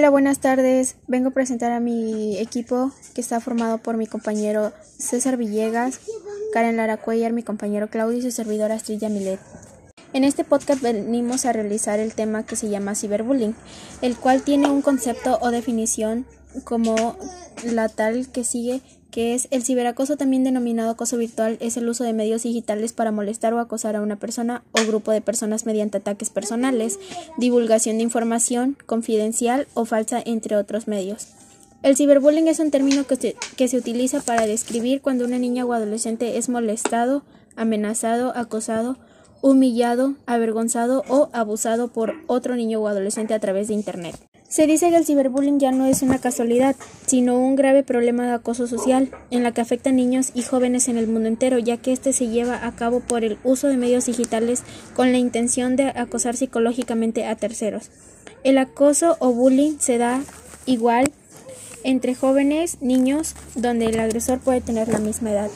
Hola, buenas tardes. Vengo a presentar a mi equipo que está formado por mi compañero César Villegas, Karen Lara Cuellar, mi compañero Claudio y su servidora Astrid Milet. En este podcast venimos a realizar el tema que se llama ciberbullying, el cual tiene un concepto o definición como la tal que sigue que es el ciberacoso también denominado acoso virtual, es el uso de medios digitales para molestar o acosar a una persona o grupo de personas mediante ataques personales, divulgación de información confidencial o falsa, entre otros medios. El ciberbullying es un término que se, que se utiliza para describir cuando una niña o adolescente es molestado, amenazado, acosado, humillado, avergonzado o abusado por otro niño o adolescente a través de Internet. Se dice que el ciberbullying ya no es una casualidad, sino un grave problema de acoso social, en la que afecta a niños y jóvenes en el mundo entero, ya que este se lleva a cabo por el uso de medios digitales con la intención de acosar psicológicamente a terceros. El acoso o bullying se da igual entre jóvenes, niños, donde el agresor puede tener la misma edad.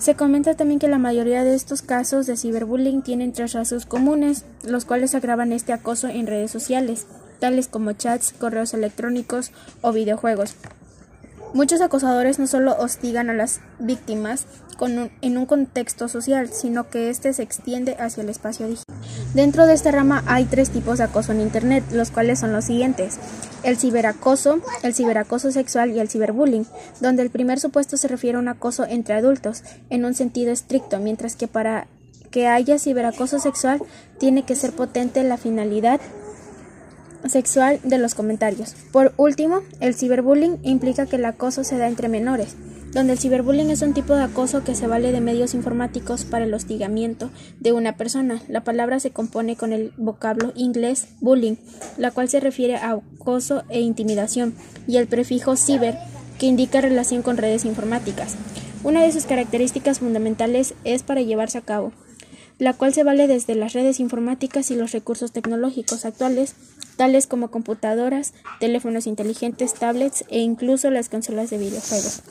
Se comenta también que la mayoría de estos casos de ciberbullying tienen tres comunes, los cuales agravan este acoso en redes sociales tales como chats, correos electrónicos o videojuegos. Muchos acosadores no solo hostigan a las víctimas en un contexto social, sino que éste se extiende hacia el espacio digital. Dentro de esta rama hay tres tipos de acoso en Internet, los cuales son los siguientes. El ciberacoso, el ciberacoso sexual y el ciberbullying, donde el primer supuesto se refiere a un acoso entre adultos, en un sentido estricto, mientras que para que haya ciberacoso sexual tiene que ser potente la finalidad sexual de los comentarios. Por último, el ciberbullying implica que el acoso se da entre menores, donde el ciberbullying es un tipo de acoso que se vale de medios informáticos para el hostigamiento de una persona. La palabra se compone con el vocablo inglés bullying, la cual se refiere a acoso e intimidación, y el prefijo ciber, que indica relación con redes informáticas. Una de sus características fundamentales es para llevarse a cabo la cual se vale desde las redes informáticas y los recursos tecnológicos actuales, tales como computadoras, teléfonos inteligentes, tablets e incluso las consolas de videojuegos.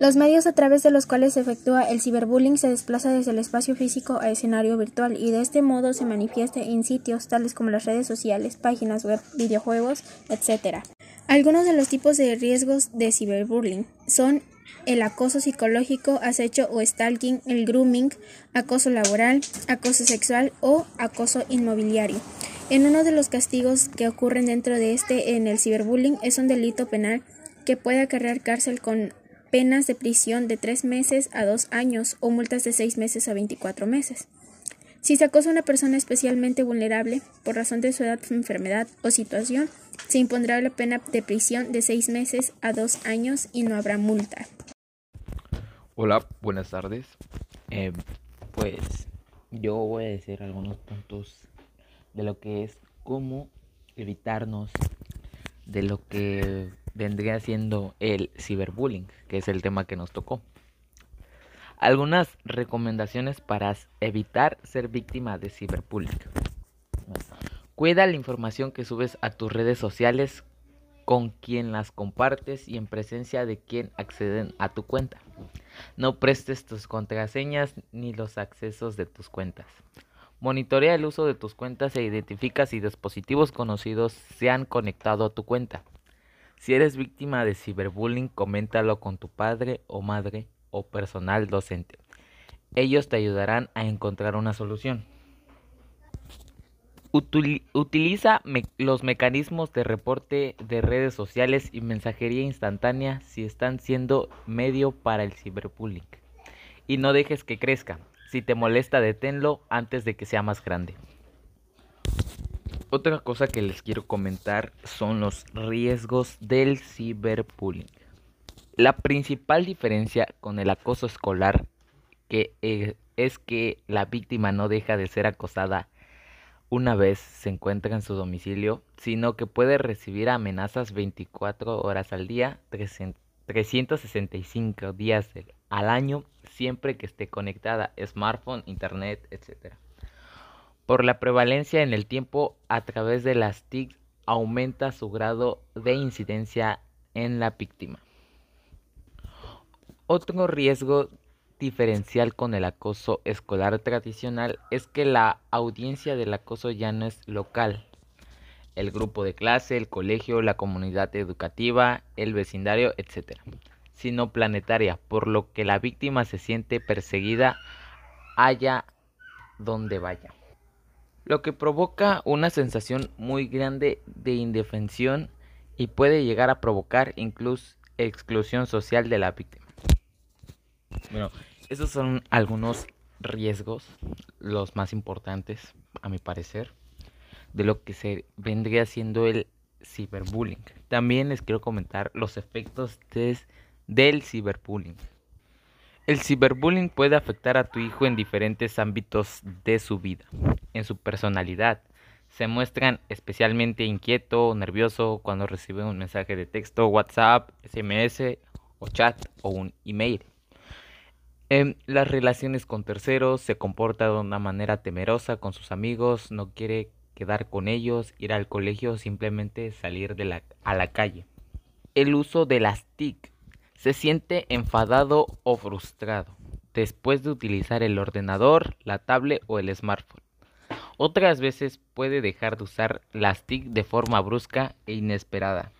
Los medios a través de los cuales se efectúa el ciberbullying se desplaza desde el espacio físico a escenario virtual y de este modo se manifiesta en sitios tales como las redes sociales, páginas web, videojuegos, etc. Algunos de los tipos de riesgos de ciberbullying son el acoso psicológico, acecho o stalking, el grooming, acoso laboral, acoso sexual o acoso inmobiliario. En uno de los castigos que ocurren dentro de este en el ciberbullying es un delito penal que puede acarrear cárcel con penas de prisión de tres meses a dos años o multas de seis meses a 24 meses. Si se acosa a una persona especialmente vulnerable por razón de su edad, enfermedad o situación, se impondrá la pena de prisión de seis meses a dos años y no habrá multa. Hola, buenas tardes. Eh, pues yo voy a decir algunos puntos de lo que es cómo evitarnos de lo que vendría siendo el ciberbullying, que es el tema que nos tocó. Algunas recomendaciones para evitar ser víctima de ciberbullying. Cuida la información que subes a tus redes sociales con quien las compartes y en presencia de quien acceden a tu cuenta. No prestes tus contraseñas ni los accesos de tus cuentas. Monitorea el uso de tus cuentas e identifica si dispositivos conocidos se han conectado a tu cuenta. Si eres víctima de ciberbullying, coméntalo con tu padre o madre o personal docente. Ellos te ayudarán a encontrar una solución. Utiliza los mecanismos de reporte de redes sociales y mensajería instantánea si están siendo medio para el ciberbullying. Y no dejes que crezca. Si te molesta, deténlo antes de que sea más grande. Otra cosa que les quiero comentar son los riesgos del ciberbullying. La principal diferencia con el acoso escolar que, eh, es que la víctima no deja de ser acosada una vez se encuentra en su domicilio, sino que puede recibir amenazas 24 horas al día, 365 días al año, siempre que esté conectada, smartphone, internet, etc. Por la prevalencia en el tiempo a través de las TIC aumenta su grado de incidencia en la víctima. Otro riesgo diferencial con el acoso escolar tradicional es que la audiencia del acoso ya no es local. el grupo de clase, el colegio, la comunidad educativa, el vecindario, etc., sino planetaria, por lo que la víctima se siente perseguida allá donde vaya. Lo que provoca una sensación muy grande de indefensión y puede llegar a provocar incluso exclusión social de la víctima. Bueno, esos son algunos riesgos, los más importantes, a mi parecer, de lo que se vendría siendo el ciberbullying. También les quiero comentar los efectos del ciberbullying. El ciberbullying puede afectar a tu hijo en diferentes ámbitos de su vida, en su personalidad. Se muestran especialmente inquieto o nervioso cuando recibe un mensaje de texto, WhatsApp, SMS o chat o un email. En las relaciones con terceros se comporta de una manera temerosa con sus amigos, no quiere quedar con ellos, ir al colegio o simplemente salir a la calle. El uso de las TIC se siente enfadado o frustrado después de utilizar el ordenador, la tablet o el smartphone. Otras veces puede dejar de usar las TIC de forma brusca e inesperada.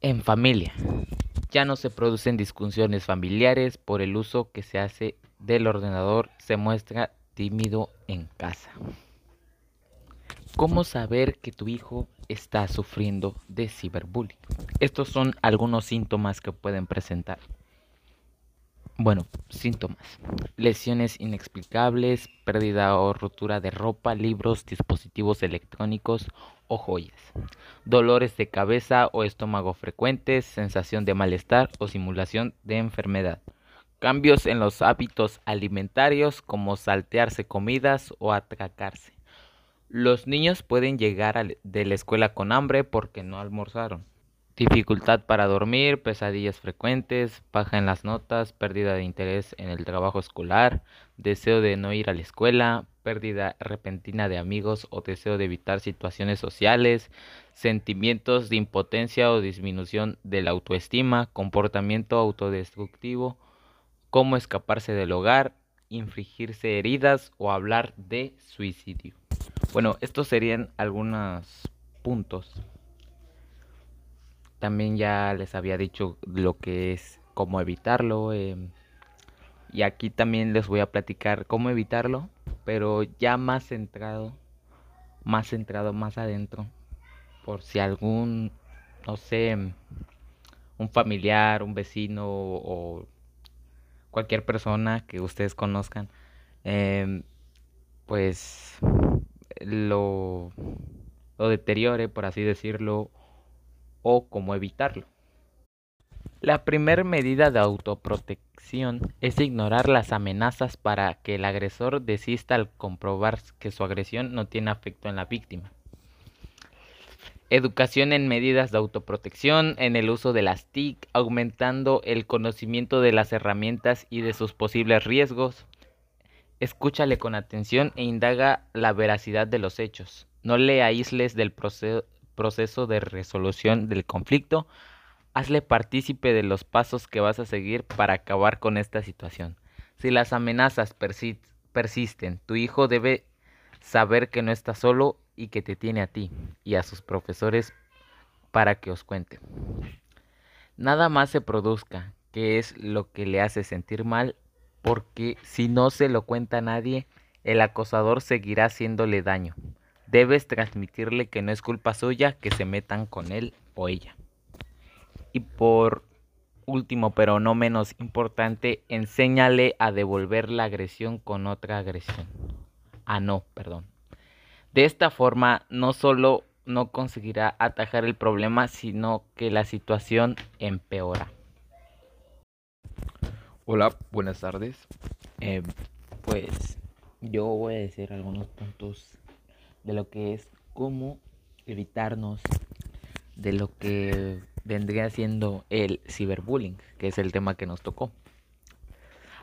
En familia. Ya no se producen discusiones familiares por el uso que se hace del ordenador. Se muestra tímido en casa. ¿Cómo saber que tu hijo está sufriendo de ciberbullying? Estos son algunos síntomas que pueden presentar. Bueno, síntomas. Lesiones inexplicables, pérdida o rotura de ropa, libros, dispositivos electrónicos o joyas. Dolores de cabeza o estómago frecuentes, sensación de malestar o simulación de enfermedad. Cambios en los hábitos alimentarios como saltearse comidas o atracarse. Los niños pueden llegar de la escuela con hambre porque no almorzaron. Dificultad para dormir, pesadillas frecuentes, baja en las notas, pérdida de interés en el trabajo escolar, deseo de no ir a la escuela, pérdida repentina de amigos o deseo de evitar situaciones sociales, sentimientos de impotencia o disminución de la autoestima, comportamiento autodestructivo, cómo escaparse del hogar, infligirse heridas o hablar de suicidio. Bueno, estos serían algunos puntos. También ya les había dicho lo que es cómo evitarlo. Em, y aquí también les voy a platicar cómo evitarlo, pero ya más centrado, más centrado más adentro. Por si algún, no sé, un familiar, un vecino o cualquier persona que ustedes conozcan, em, pues lo, lo deteriore, por así decirlo, o cómo evitarlo. La primera medida de autoprotección es ignorar las amenazas para que el agresor desista al comprobar que su agresión no tiene afecto en la víctima. Educación en medidas de autoprotección, en el uso de las TIC, aumentando el conocimiento de las herramientas y de sus posibles riesgos, Escúchale con atención e indaga la veracidad de los hechos. No le aísles del proceso de resolución del conflicto. Hazle partícipe de los pasos que vas a seguir para acabar con esta situación. Si las amenazas persisten, tu hijo debe saber que no está solo y que te tiene a ti y a sus profesores para que os cuente. Nada más se produzca, que es lo que le hace sentir mal porque si no se lo cuenta a nadie, el acosador seguirá haciéndole daño. Debes transmitirle que no es culpa suya que se metan con él o ella. Y por último, pero no menos importante, enséñale a devolver la agresión con otra agresión. Ah, no, perdón. De esta forma, no solo no conseguirá atajar el problema, sino que la situación empeora. Hola, buenas tardes. Eh, pues yo voy a decir algunos puntos de lo que es cómo evitarnos de lo que vendría siendo el ciberbullying, que es el tema que nos tocó.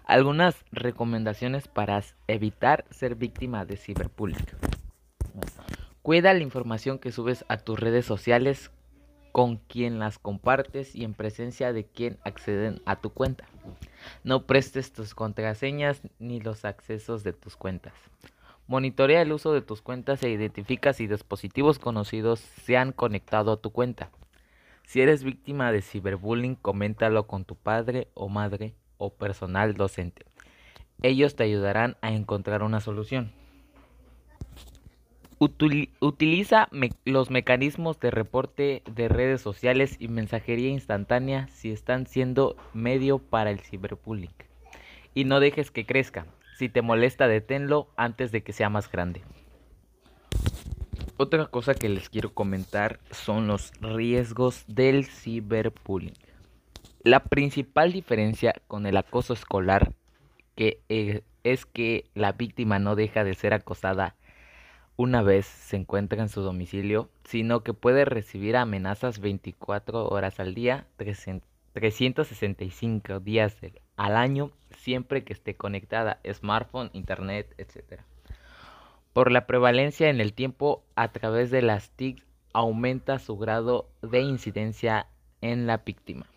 Algunas recomendaciones para evitar ser víctima de ciberbullying. Cuida la información que subes a tus redes sociales con quien las compartes y en presencia de quien acceden a tu cuenta. No prestes tus contraseñas ni los accesos de tus cuentas. Monitorea el uso de tus cuentas e identifica si dispositivos conocidos se han conectado a tu cuenta. Si eres víctima de ciberbullying, coméntalo con tu padre o madre o personal docente. Ellos te ayudarán a encontrar una solución. Utiliza los mecanismos de reporte de redes sociales y mensajería instantánea si están siendo medio para el ciberbullying. Y no dejes que crezca. Si te molesta, deténlo antes de que sea más grande. Otra cosa que les quiero comentar son los riesgos del ciberbullying. La principal diferencia con el acoso escolar eh, es que la víctima no deja de ser acosada una vez se encuentra en su domicilio, sino que puede recibir amenazas 24 horas al día, 365 días al año, siempre que esté conectada, smartphone, internet, etc. Por la prevalencia en el tiempo a través de las TIC aumenta su grado de incidencia en la víctima.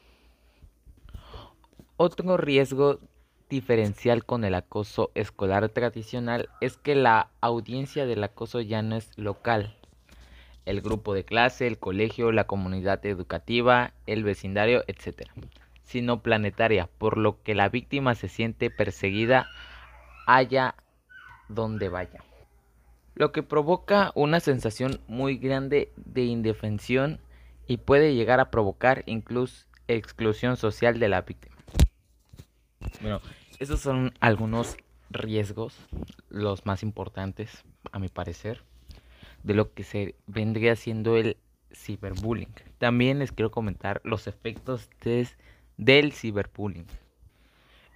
Otro riesgo diferencial con el acoso escolar tradicional es que la audiencia del acoso ya no es local. El grupo de clase, el colegio, la comunidad educativa, el vecindario, etc. Sino planetaria, por lo que la víctima se siente perseguida allá donde vaya. Lo que provoca una sensación muy grande de indefensión y puede llegar a provocar incluso exclusión social de la víctima. Bueno, esos son algunos riesgos, los más importantes, a mi parecer, de lo que se vendría siendo el ciberbullying. También les quiero comentar los efectos del ciberbullying.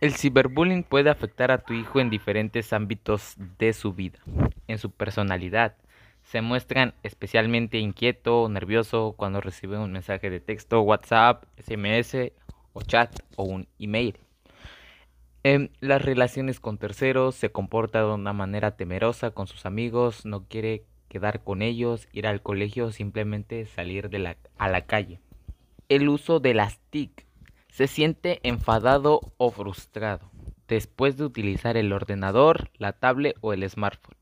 El ciberbullying puede afectar a tu hijo en diferentes ámbitos de su vida, en su personalidad. Se muestran especialmente inquieto o nervioso cuando recibe un mensaje de texto, WhatsApp, SMS o chat o un email. En las relaciones con terceros se comporta de una manera temerosa con sus amigos, no quiere quedar con ellos, ir al colegio o simplemente salir a la calle. El uso de las TIC se siente enfadado o frustrado después de utilizar el ordenador, la tablet o el smartphone.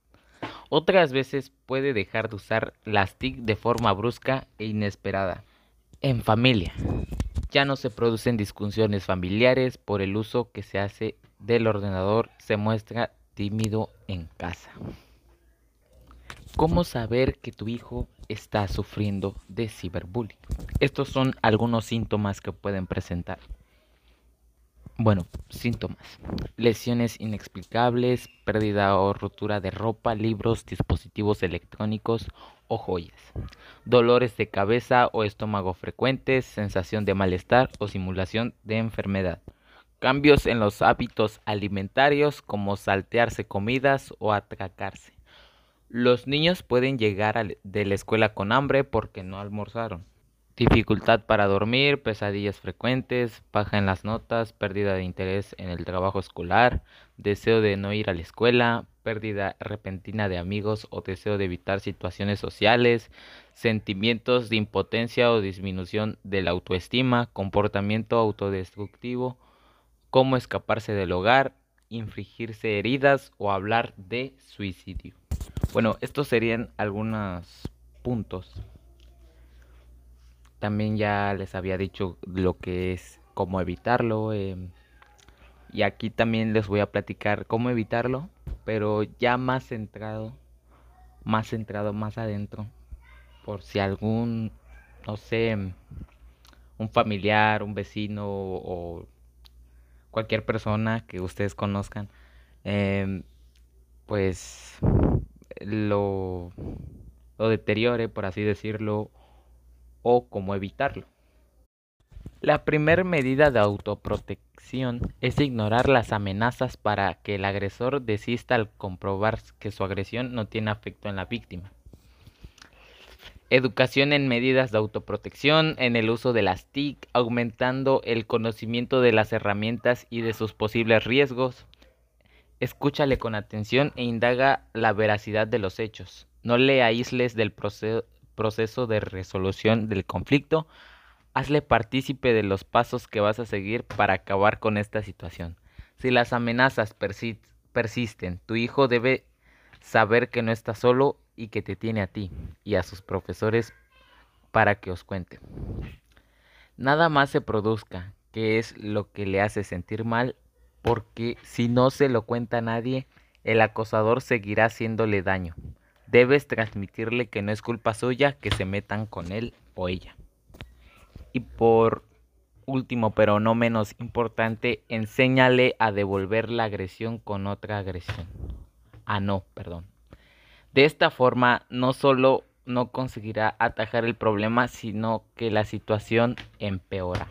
Otras veces puede dejar de usar las TIC de forma brusca e inesperada. En familia. Ya no se producen discusiones familiares por el uso que se hace del ordenador. Se muestra tímido en casa. ¿Cómo saber que tu hijo está sufriendo de ciberbullying? Estos son algunos síntomas que pueden presentar. Bueno, síntomas. Lesiones inexplicables, pérdida o rotura de ropa, libros, dispositivos electrónicos o joyas. Dolores de cabeza o estómago frecuentes, sensación de malestar o simulación de enfermedad. Cambios en los hábitos alimentarios como saltearse comidas o atracarse. Los niños pueden llegar de la escuela con hambre porque no almorzaron dificultad para dormir, pesadillas frecuentes, baja en las notas, pérdida de interés en el trabajo escolar, deseo de no ir a la escuela, pérdida repentina de amigos o deseo de evitar situaciones sociales, sentimientos de impotencia o disminución de la autoestima, comportamiento autodestructivo, cómo escaparse del hogar, infligirse heridas o hablar de suicidio. Bueno, estos serían algunos puntos también ya les había dicho lo que es cómo evitarlo. Em, y aquí también les voy a platicar cómo evitarlo, pero ya más centrado, más centrado más adentro. Por si algún, no sé, un familiar, un vecino o cualquier persona que ustedes conozcan, em, pues lo, lo deteriore, por así decirlo, o cómo evitarlo. La primera medida de autoprotección es ignorar las amenazas para que el agresor desista al comprobar que su agresión no tiene afecto en la víctima. Educación en medidas de autoprotección, en el uso de las TIC, aumentando el conocimiento de las herramientas y de sus posibles riesgos. Escúchale con atención e indaga la veracidad de los hechos. No le aísles del proceso de resolución del conflicto, hazle partícipe de los pasos que vas a seguir para acabar con esta situación. Si las amenazas persisten, tu hijo debe saber que no está solo y que te tiene a ti y a sus profesores para que os cuente. Nada más se produzca, que es lo que le hace sentir mal, porque si no se lo cuenta a nadie, el acosador seguirá haciéndole daño. Debes transmitirle que no es culpa suya que se metan con él o ella. Y por último, pero no menos importante, enséñale a devolver la agresión con otra agresión. Ah, no, perdón. De esta forma, no solo no conseguirá atajar el problema, sino que la situación empeora.